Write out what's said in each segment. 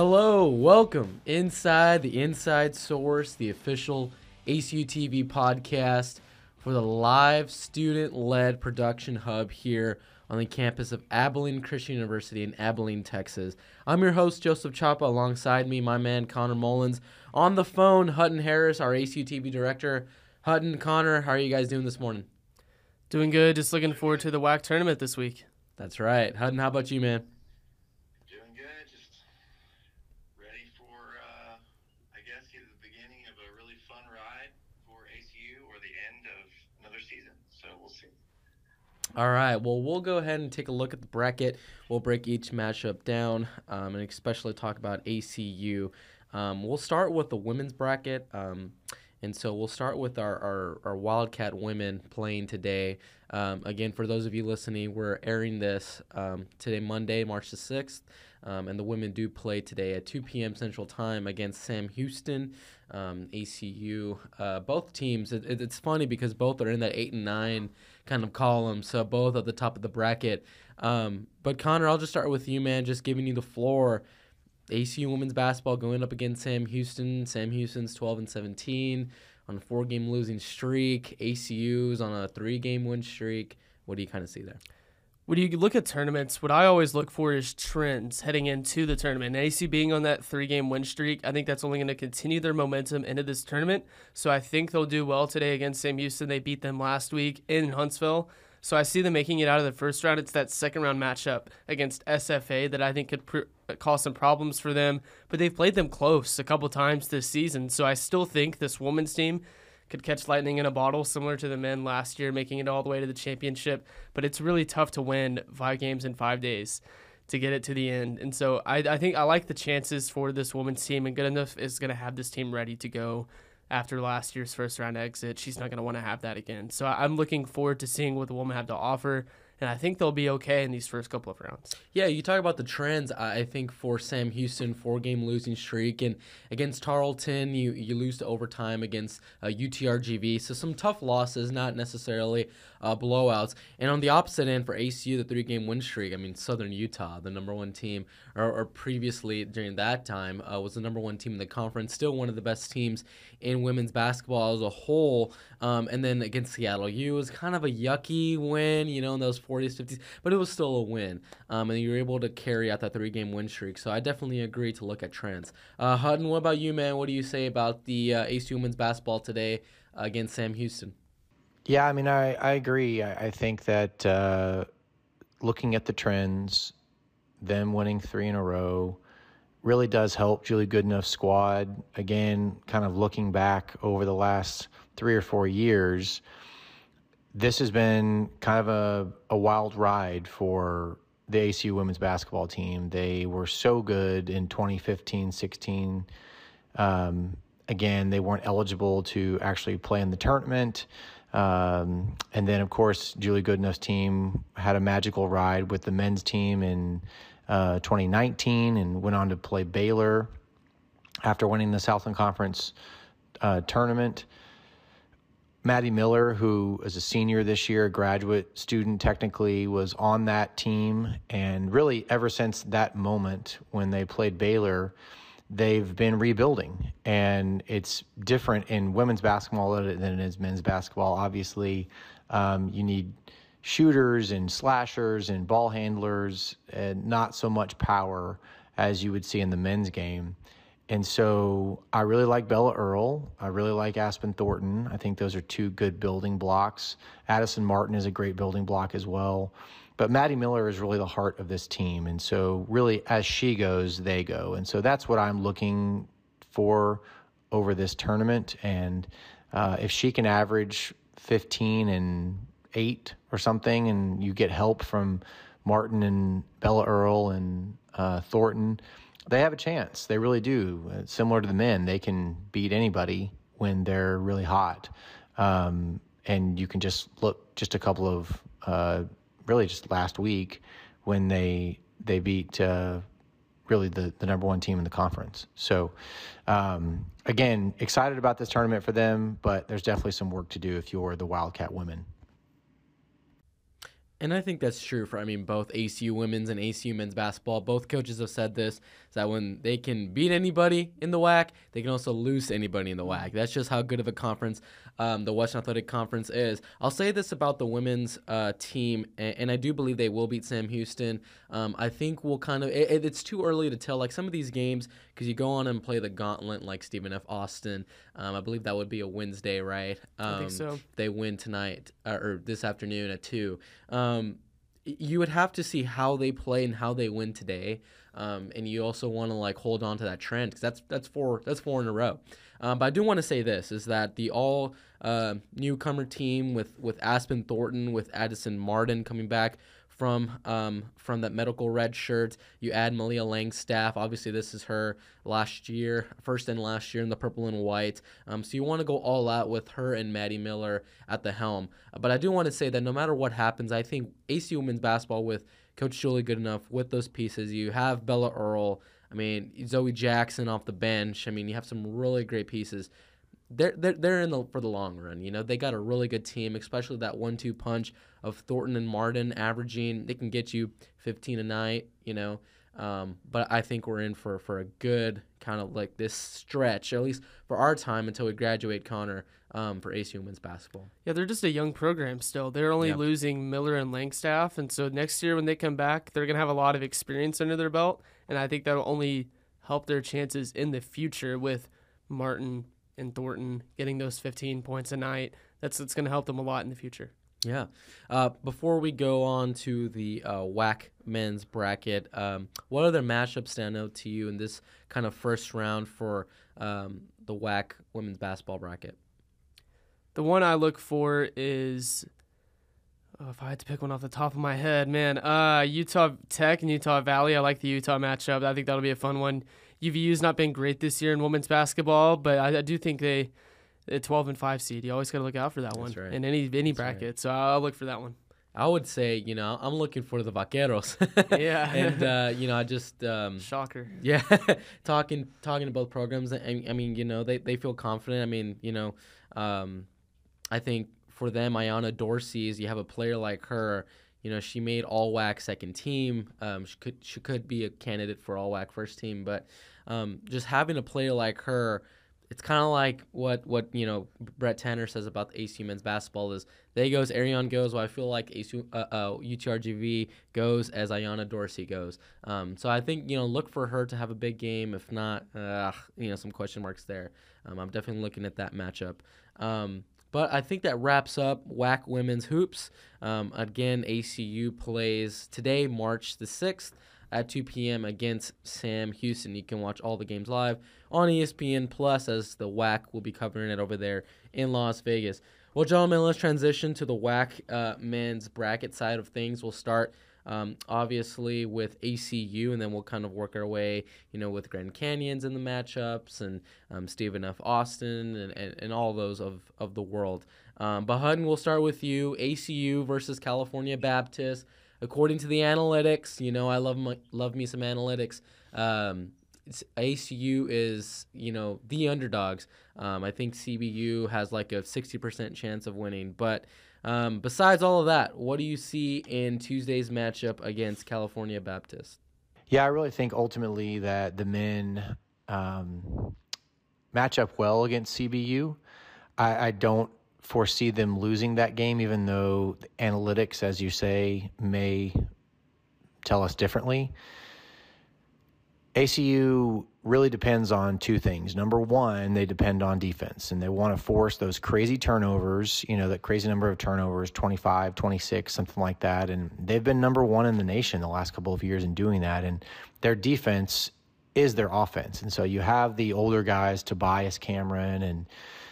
Hello, welcome inside the Inside Source, the official ACU TV podcast for the live student led production hub here on the campus of Abilene Christian University in Abilene, Texas. I'm your host, Joseph Chapa. Alongside me, my man Connor Mullins. On the phone, Hutton Harris, our ACU TV director. Hutton, Connor, how are you guys doing this morning? Doing good. Just looking forward to the WAC tournament this week. That's right. Hutton, how about you, man? Doing good. Just ready for, uh, I guess, either the beginning of a really fun ride for ACU or the end of another season. So we'll see. All right. Well, we'll go ahead and take a look at the bracket. We'll break each matchup down um, and especially talk about ACU. Um, we'll start with the women's bracket. Um, and so we'll start with our, our, our Wildcat women playing today. Um, again, for those of you listening, we're airing this um, today, Monday, March the 6th. Um, and the women do play today at 2 p.m. Central Time against Sam Houston, um, ACU. Uh, both teams, it, it, it's funny because both are in that 8 and 9 kind of column, so both at the top of the bracket. Um, but Connor, I'll just start with you, man, just giving you the floor. ACU women's basketball going up against Sam Houston. Sam Houston's 12 and 17 on a four game losing streak. ACU's on a three game win streak. What do you kind of see there? When you look at tournaments, what I always look for is trends heading into the tournament. And ACU being on that three game win streak, I think that's only going to continue their momentum into this tournament. So I think they'll do well today against Sam Houston. They beat them last week in Huntsville. So I see them making it out of the first round. It's that second round matchup against SFA that I think could pr- uh, cause some problems for them. But they've played them close a couple times this season. So I still think this women's team could catch lightning in a bottle, similar to the men last year, making it all the way to the championship. But it's really tough to win five games in five days to get it to the end. And so I, I think I like the chances for this women's team, and Goodenough is going to have this team ready to go after last year's first round exit. She's not going to want to have that again. So I'm looking forward to seeing what the women have to offer and I think they'll be okay in these first couple of rounds. Yeah, you talk about the trends. I think for Sam Houston, four game losing streak, and against Tarleton, you you lose to overtime against uh, UTRGV. So some tough losses, not necessarily uh, blowouts. And on the opposite end for ACU, the three game win streak. I mean, Southern Utah, the number one team, or, or previously during that time uh, was the number one team in the conference, still one of the best teams in women's basketball as a whole. Um, and then against Seattle U was kind of a yucky win, you know, in those 40s, 50s, but it was still a win. Um, and you were able to carry out that three game win streak. So I definitely agree to look at trends. Uh, Hutton, what about you, man? What do you say about the uh, ACU women's basketball today against Sam Houston? Yeah, I mean, I, I agree. I, I think that uh, looking at the trends, them winning three in a row, really does help Julie Goodenough's squad. Again, kind of looking back over the last three or four years, this has been kind of a, a wild ride for the ACU women's basketball team. They were so good in 2015 16. Um, again, they weren't eligible to actually play in the tournament. Um, and then, of course, Julie Goodenough's team had a magical ride with the men's team in uh, 2019 and went on to play Baylor after winning the Southland Conference uh, tournament. Maddie Miller, who is a senior this year, a graduate student technically, was on that team. And really, ever since that moment when they played Baylor, they've been rebuilding. And it's different in women's basketball than it is men's basketball. Obviously, um, you need shooters and slashers and ball handlers, and not so much power as you would see in the men's game. And so I really like Bella Earl. I really like Aspen Thornton. I think those are two good building blocks. Addison Martin is a great building block as well. But Maddie Miller is really the heart of this team. And so, really, as she goes, they go. And so, that's what I'm looking for over this tournament. And uh, if she can average 15 and 8 or something, and you get help from Martin and Bella Earl and uh, Thornton, they have a chance. They really do. Similar to the men, they can beat anybody when they're really hot. Um, and you can just look just a couple of uh, really just last week when they they beat uh, really the, the number one team in the conference. So um, again, excited about this tournament for them, but there's definitely some work to do if you're the Wildcat women. And I think that's true for, I mean, both ACU women's and ACU men's basketball. Both coaches have said this, is that when they can beat anybody in the WAC, they can also lose anybody in the WAC. That's just how good of a conference um, the Western Athletic Conference is. I'll say this about the women's uh, team, and, and, I do believe they will beat Sam Houston. Um, I think we'll kind of, it, it's too early to tell. Like some of these games, because you go on and play the gauntlet like Stephen F. Austin. Um, I believe that would be a Wednesday, right? I think so. They win tonight uh, or this afternoon at 2. Um, you would have to see how they play and how they win today. Um, and you also want to like hold on to that trend because that's that's four that's four in a row. Um, but I do want to say this is that the all uh, newcomer team with with Aspen Thornton with Addison Martin coming back from um, from that medical red shirt. You add Malia Langstaff. Obviously, this is her last year, first and last year in the purple and white. Um, so you want to go all out with her and Maddie Miller at the helm. But I do want to say that no matter what happens, I think AC women's basketball with Coach Julie Goodenough with those pieces. You have Bella Earl. I mean, Zoe Jackson off the bench. I mean, you have some really great pieces they're they're, they're in the for the long run. You know, they got a really good team, especially that one-two punch of Thornton and Martin averaging. They can get you 15 a night. You know, um, but I think we're in for for a good kind of like this stretch, at least for our time until we graduate, Connor. Um, for AC women's basketball. Yeah, they're just a young program still. They're only yep. losing Miller and Langstaff, and so next year when they come back, they're gonna have a lot of experience under their belt, and I think that'll only help their chances in the future with Martin, and Thornton getting those 15 points a night. That's that's going to help them a lot in the future. Yeah. Uh, before we go on to the uh, WAC men's bracket, um, what other matchups stand out to you in this kind of first round for um, the WAC women's basketball bracket? The one I look for is, oh, if I had to pick one off the top of my head, man, uh, Utah Tech and Utah Valley. I like the Utah matchup. I think that'll be a fun one. UVU's not been great this year in women's basketball, but I, I do think they, a 12 and 5 seed. You always got to look out for that That's one right. in any any That's bracket. right. So I'll look for that one. I would say, you know, I'm looking for the Vaqueros. Yeah. and uh, you know, I just um, Shocker. yeah, talking talking to both programs. I, I mean, you know, they, they feel confident. I mean, you know, um, I think for them, Ayana Dorsey is you have a player like her. You know, she made all WAC second team. Um, she could she could be a candidate for all WAC first team, but um, just having a player like her, it's kind of like what what you know Brett Tanner says about the AC men's basketball is they goes Airion goes. Well, I feel like AC, uh, uh, UTRGV goes as Ayana Dorsey goes. Um, so I think you know look for her to have a big game. If not, uh, you know some question marks there. Um, I'm definitely looking at that matchup. But I think that wraps up WAC women's hoops. Um, again, ACU plays today, March the sixth at 2 p.m. against Sam Houston. You can watch all the games live on ESPN Plus as the WAC will be covering it over there in Las Vegas. Well, gentlemen, let's transition to the WAC uh, men's bracket side of things. We'll start um, obviously with ACU, and then we'll kind of work our way, you know, with Grand Canyons in the matchups and um, Stephen F. Austin and, and, and all those of, of the world. Um, but Hutton, we'll start with you. ACU versus California Baptist according to the analytics, you know, I love my, love me some analytics. Um, ACU is, you know, the underdogs. Um, I think CBU has like a 60% chance of winning. But um, besides all of that, what do you see in Tuesday's matchup against California Baptist? Yeah, I really think ultimately that the men um, match up well against CBU. I, I don't foresee them losing that game, even though analytics, as you say, may tell us differently. ACU really depends on two things. Number one, they depend on defense and they want to force those crazy turnovers, you know, that crazy number of turnovers 25, 26, something like that. And they've been number one in the nation the last couple of years in doing that. And their defense is their offense. And so you have the older guys, Tobias Cameron and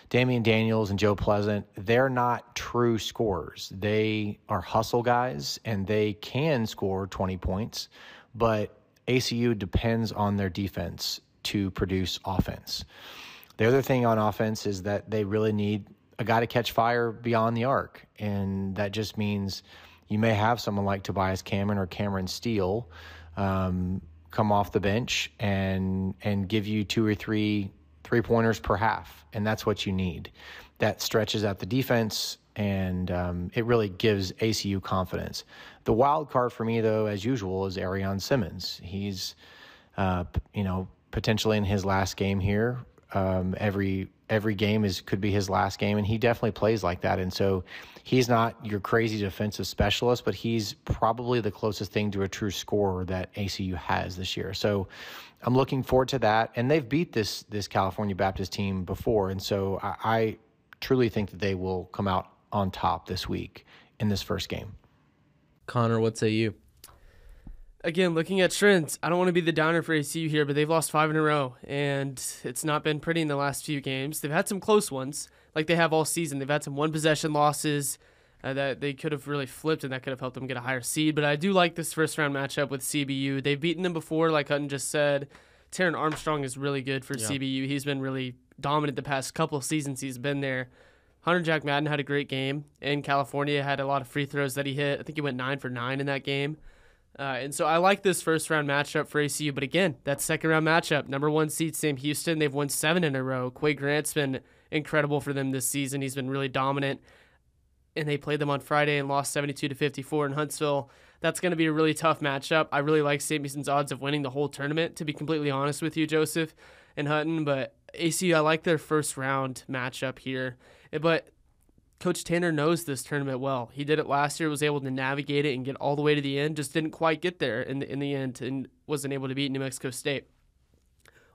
Damian Daniels and Joe Pleasant, they're not true scorers. They are hustle guys and they can score 20 points, but ACU depends on their defense to produce offense. The other thing on offense is that they really need a guy to catch fire beyond the arc. And that just means you may have someone like Tobias Cameron or Cameron Steele um, come off the bench and and give you two or three three pointers per half, and that's what you need. That stretches out the defense, and um, it really gives ACU confidence. The wild card for me, though, as usual, is Airion Simmons. He's uh, you know, potentially in his last game here. Um, every every game is could be his last game, and he definitely plays like that. And so he's not your crazy defensive specialist, but he's probably the closest thing to a true scorer that ACU has this year. So I'm looking forward to that. And they've beat this this California Baptist team before, and so I, I truly think that they will come out on top this week in this first game. Connor, what say you? Again, looking at trends, I don't want to be the downer for ACU here, but they've lost five in a row, and it's not been pretty in the last few games. They've had some close ones, like they have all season. They've had some one possession losses uh, that they could have really flipped, and that could have helped them get a higher seed. But I do like this first round matchup with CBU. They've beaten them before, like Hutton just said. Taran Armstrong is really good for yeah. CBU. He's been really dominant the past couple of seasons he's been there. Hunter Jack Madden had a great game in California, had a lot of free throws that he hit. I think he went nine for nine in that game. Uh, and so I like this first round matchup for ACU. But again, that second round matchup, number one seed Sam Houston, they've won seven in a row. Qua Grant's been incredible for them this season. He's been really dominant. And they played them on Friday and lost 72 to 54 in Huntsville. That's going to be a really tough matchup. I really like Sam odds of winning the whole tournament, to be completely honest with you, Joseph and Hutton. But ACU, I like their first round matchup here. But Coach Tanner knows this tournament well. He did it last year, was able to navigate it and get all the way to the end. Just didn't quite get there in the, in the end and wasn't able to beat New Mexico State.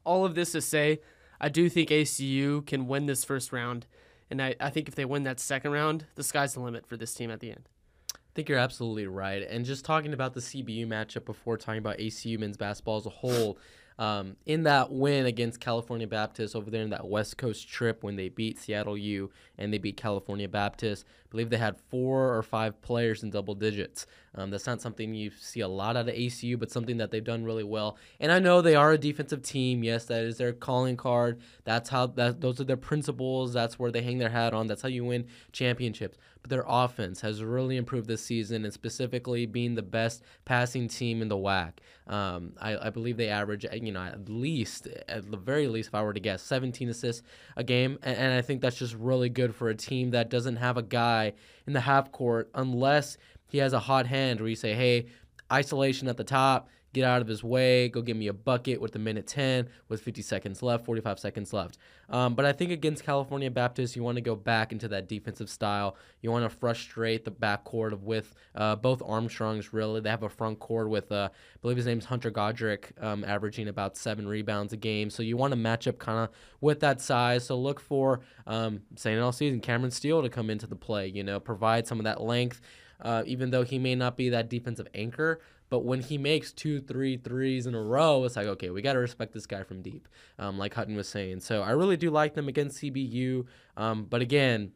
All of this to say, I do think ACU can win this first round. And I, I think if they win that second round, the sky's the limit for this team at the end. I think you're absolutely right. And just talking about the CBU matchup before talking about ACU men's basketball as a whole, um, in that win against California Baptist over there in that West Coast trip when they beat Seattle U and they beat California Baptist. I believe they had four or five players in double digits. Um, that's not something you see a lot out of ACU, but something that they've done really well. And I know they are a defensive team. Yes, that is their calling card. That's how that those are their principles. That's where they hang their hat on. That's how you win championships. But their offense has really improved this season, and specifically being the best passing team in the WAC. Um, I, I believe they average, you know, at least, at the very least, if I were to guess, 17 assists a game. And, and I think that's just really good for a team that doesn't have a guy in the half court unless he has a hot hand where you say, hey, isolation at the top, get out of his way, go get me a bucket with a minute 10 with 50 seconds left, 45 seconds left. Um, but I think against California Baptist, you want to go back into that defensive style. You want to frustrate the backcourt with uh, both Armstrongs, really. They have a front court with, uh, I believe his name's Hunter Goodrick, um, averaging about seven rebounds a game. So you want to match up kind of with that size. So look for, um, saying all season, Cameron Steele to come into the play, you know, provide some of that length. Uh, even though he may not be that defensive anchor, but when he makes two, three threes in a row, it's like, okay, we got to respect this guy from deep, um, like Hutton was saying. So I really do like them against CBU. Um, but again,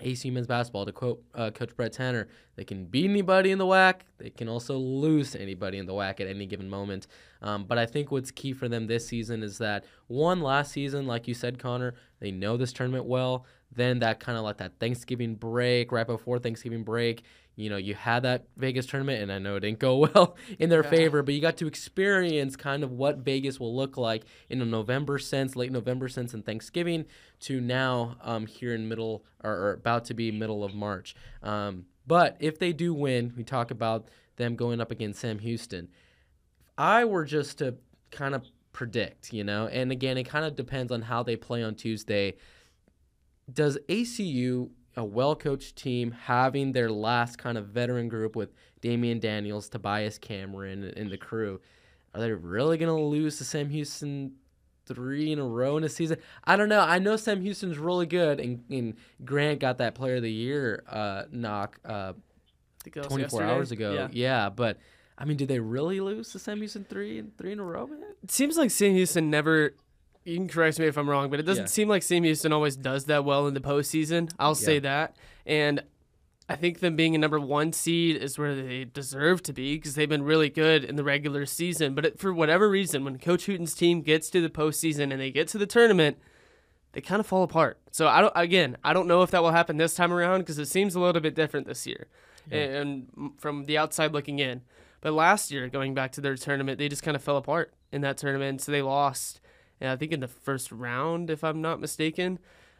AC men's basketball, to quote uh, Coach Brett Tanner, they can beat anybody in the WAC. They can also lose anybody in the WAC at any given moment. Um, but I think what's key for them this season is that one last season, like you said, Connor, they know this tournament well. Then that kind of like that Thanksgiving break, right before Thanksgiving break, you know, you had that Vegas tournament, and I know it didn't go well in their yeah. favor, but you got to experience kind of what Vegas will look like in a November sense, late November sense, and Thanksgiving to now um, here in middle or, or, about to be middle of March. Um, but if they do win, we talk about them going up against Sam Houston. If I were just to kind of predict, you know, and again, it kind of depends on how they play on Tuesday. Does ACU a well coached team having their last kind of veteran group with Damian Daniels, Tobias Cameron, and the crew. Are they really going to lose to Sam Houston three in a row in a season? I don't know. I know Sam Houston's really good, and, and Grant got that Player of the Year uh, knock uh, 24 yesterday. hours ago. Yeah. yeah, but. I mean, did they really lose to Sam Houston three and three in a row? Man? It seems like Sam Houston never you can correct me if I'm wrong, but it doesn't yeah. seem like Sam Houston always does that well in the postseason. I'll yeah. say that. And I think them being a number one seed is where they deserve to be because they've been really good in the regular season. But it, for whatever reason, when Coach Hooten's team gets to the postseason and they get to the tournament, they kind of fall apart. So I don't. Again, I don't know if that will happen this time around because it seems a little bit different this year, yeah. and from the outside looking in. But last year, going back to their tournament, they just kind of fell apart in that tournament. So they lost I think in the first round, if I'm not mistaken.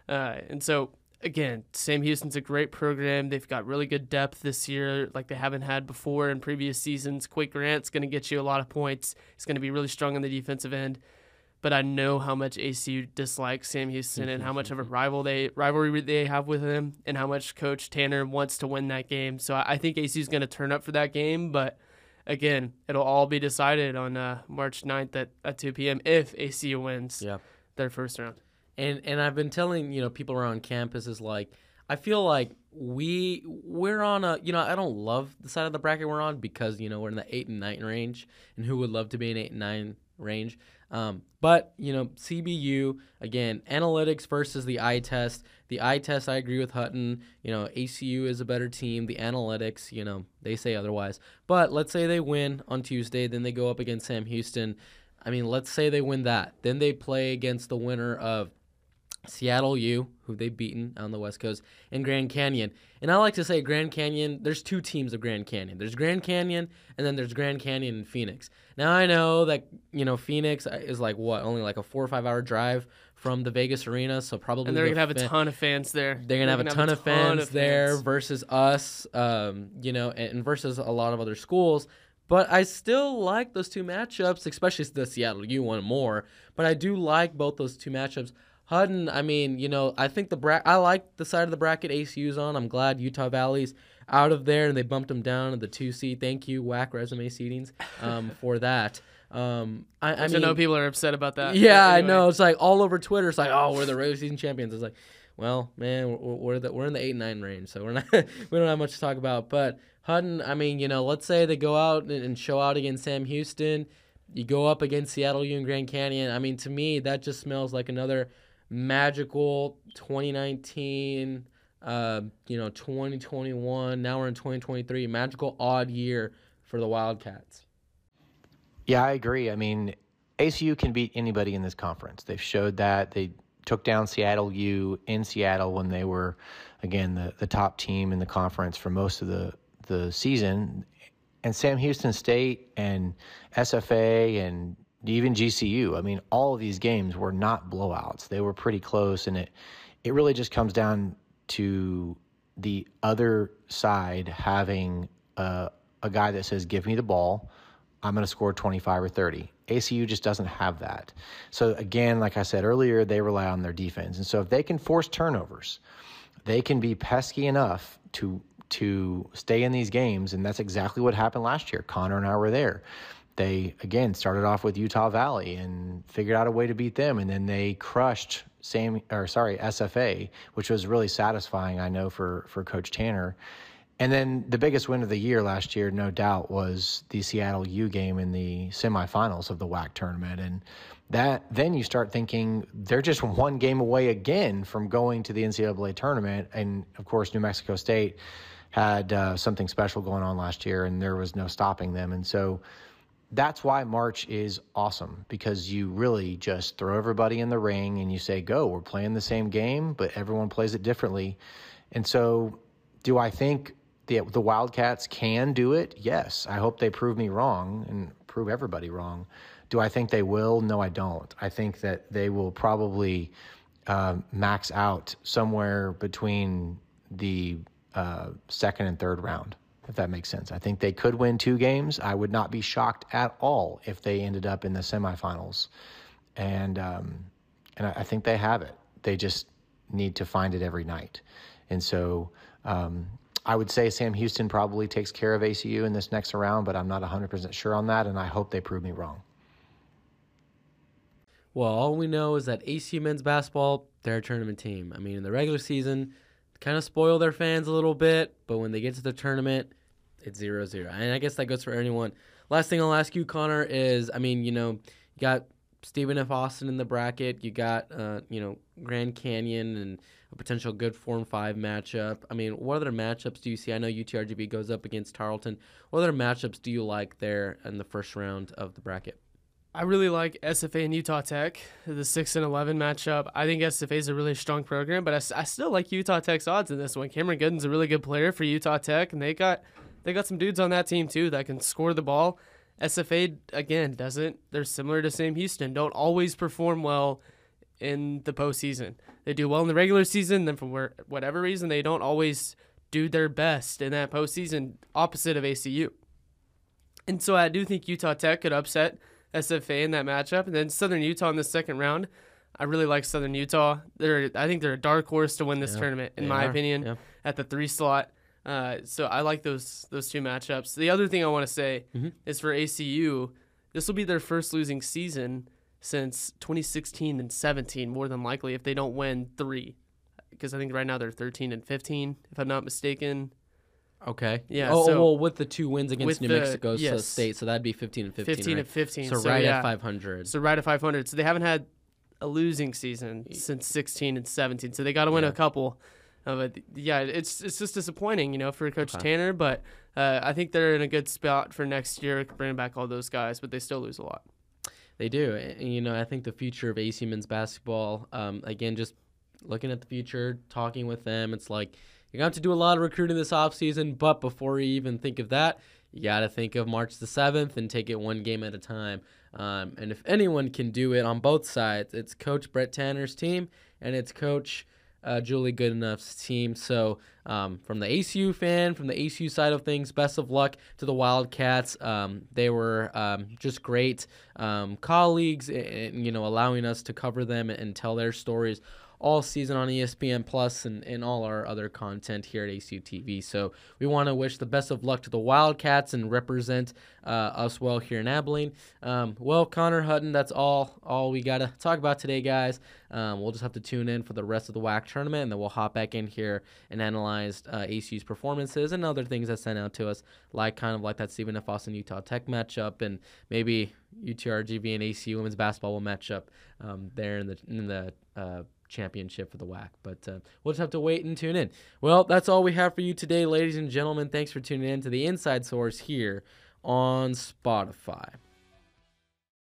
Uh, and so again, Sam Houston's a great program. They've got really good depth this year, like they haven't had before in previous seasons. Qua Grant's going to get you a lot of points. He's going to be really strong on the defensive end. But I know how much ACU dislikes Sam Houston and how much of a rival they rivalry they have with him, and how much Coach Tanner wants to win that game. So I think ACU is going to turn up for that game. But again, it'll all be decided on uh, March 9th at, at 2 p.m. if ACU wins Yeah. their first round. and and I've been telling you know people around campus is like I feel like we we're on a you know I don't love the side of the bracket we're on because you know we're in the eight and nine range and who would love to be in eight and nine range um, but you know CBU again analytics versus the eye test. The eye test I agree with Hutton. You know ACU is a better team. The analytics you know they say otherwise. But let's say they win on Tuesday then they go up against Sam Houston. I mean let's say they win that. Then they play against the winner of Seattle U, who they've beaten on the West Coast, and Grand Canyon. And I like to say Grand Canyon, there's two teams of Grand Canyon. There's Grand Canyon, and then there's Grand Canyon and Phoenix. Now I know that, you know, Phoenix is like what, only like a four or five hour drive from the Vegas Arena, so probably And they're going to have a ton of fans there. they're gonna have a ton of fans of there fans. versus us, um, you know, and versus a lot of other schools. But I still like those two matchups, especially the Seattle U one more. But I do like both those two matchups. Hutton, I mean, you know, I think the bra- I like the side of the bracket ACU's on. I'm glad Utah Valley's out of there and they bumped them down to the two seed. Thank you, WAC resume seedings, um, for that. Um, I, I I mean, know people are upset about that. yeah, but I know. It's like all over Twitter. It's like, oh, we're the regular season champions. It's like, well, man, we're, we're the we're in the eight nine range, so we're not we don't have much to talk about. But Hutton, I mean, you know, let's say they go out and, and show out against Sam Houston. You go up against Seattle U and Grand Canyon. I mean, to me, that just smells like another magical 2019. Uh, you know, 2021. Now we're in 2023. Magical odd year for the Wildcats. Yeah, I agree. I mean, ACU can beat anybody in this conference. They've showed that. They took down Seattle U in Seattle when they were, again, the, the top team in the conference for most of the, the season. And Sam Houston State and SFA and even GCU, I mean, all of these games were not blowouts. They were pretty close. And it, it really just comes down to the other side having a, a guy that says, give me the ball. I'm going to score 25 or 30. ACU just doesn't have that. So, again, like I said earlier, they rely on their defense. And so, if they can force turnovers, they can be pesky enough to to stay in these games. And that's exactly what happened last year. Connor and I were there. They, again, started off with Utah Valley and figured out a way to beat them. And then they crushed Sam, or sorry, SFA, which was really satisfying, I know, for, for Coach Tanner. And then the biggest win of the year last year, no doubt, was the Seattle U game in the semifinals of the WAC tournament. And that then you start thinking they're just one game away again from going to the NCAA tournament. And of course, New Mexico State had uh, something special going on last year, and there was no stopping them. And so that's why March is awesome because you really just throw everybody in the ring and you say, go, we're playing the same game, but everyone plays it differently. And so, do I think the, the Wildcats can do it? Yes. I hope they prove me wrong and prove everybody wrong. Do I think they will? No, I don't. I think that they will probably uh, max out somewhere between the uh, second and third round, if that makes sense. I think they could win two games. I would not be shocked at all if they ended up in the semifinals, and um, and I, I think they have it. They just need to find it every night, and so. Um, I would say Sam Houston probably takes care of ACU in this next round, but I'm not 100% sure on that, and I hope they prove me wrong. Well, all we know is that ACU men's basketball, they're a tournament team. I mean, in the regular season, kind of spoil their fans a little bit, but when they get to the tournament, it's zero zero. And I guess that goes for anyone. Last thing I'll ask you, Connor, is I mean, you know, you got Stephen F. Austin in the bracket. You got, uh, you know, Grand Canyon and a potential good four and five matchup. I mean, what other matchups do you see? I know UTRGV goes up against Tarleton. What other matchups do you like there in the first round of the bracket? I really like SFA and Utah Tech, the six and eleven matchup. I think SFA is a really strong program, but I still like Utah Tech's odds in this one. Cameron Gooden's a really good player for Utah Tech, and they got they got some dudes on that team too that can score the ball. SFA again doesn't. They're similar to Sam Houston. Don't always perform well in the postseason. They do well in the regular season, then for where, whatever reason, they don't always do their best in that postseason, opposite of ACU. And so I do think Utah Tech could upset SFA in that matchup. And then Southern Utah in the second round. I really like Southern Utah. They're I think they're a dark horse to win this Yeah, tournament, in my are, opinion, yeah. at the three slot. Uh, so I like those those two matchups. The other thing I want to say Mhm. is for ACU, this will be their first losing season since 2016 and 17, more than likely, if they don't win three. Because I think right now they're 13 and 15, if I'm not mistaken. Okay. Yeah, Oh, so- well, with the two wins against New the- Mexico yes. State, so that'd be 15 and 15. 15 right? and 15. So, So, right yeah. at 500. So right at 500. So they haven't had a losing season since 16 and 17. So they got to win Yeah. a couple. Uh, but yeah, it's it's just disappointing, you know, for Coach Okay. Tanner. But uh, I think they're in a good spot for next year, bringing back all those guys. But they still lose a lot. They do. And, you know, I think the future of AC men's basketball, um, again, just looking at the future, talking with them, it's like you're going to have to do a lot of recruiting this offseason. But before you even think of that, you got to think of March the 7th and take it one game at a time. Um, and if anyone can do it on both sides, it's Coach Brett Tanner's team and it's Coach uh, Julie Goodenough's team. So, um, from the ACU fan, from the ACU side of things, best of luck to the Wildcats. Um, they were um, just great um, colleagues, and you know, allowing us to cover them and tell their stories all season on ESPN Plus and, and all our other content here at ACU TV. So we want to wish the best of luck to the Wildcats and represent uh, us well here in Abilene. Um, well, Connor Hutton, that's all all we got to talk about today, guys. Um, we'll just have to tune in for the rest of the WAC tournament, and then we'll hop back in here and analyze uh, ACU's performances and other things that sent out to us, like kind of like that Stephen F. Austin Utah Tech matchup, and maybe UTRGV and ACU women's basketball will match up um, there in the in the uh, championship for the WAC. But uh, we'll just have to wait and tune in. Well, that's all we have for you today, ladies and gentlemen. Thanks for tuning in to the Inside Source here on Spotify.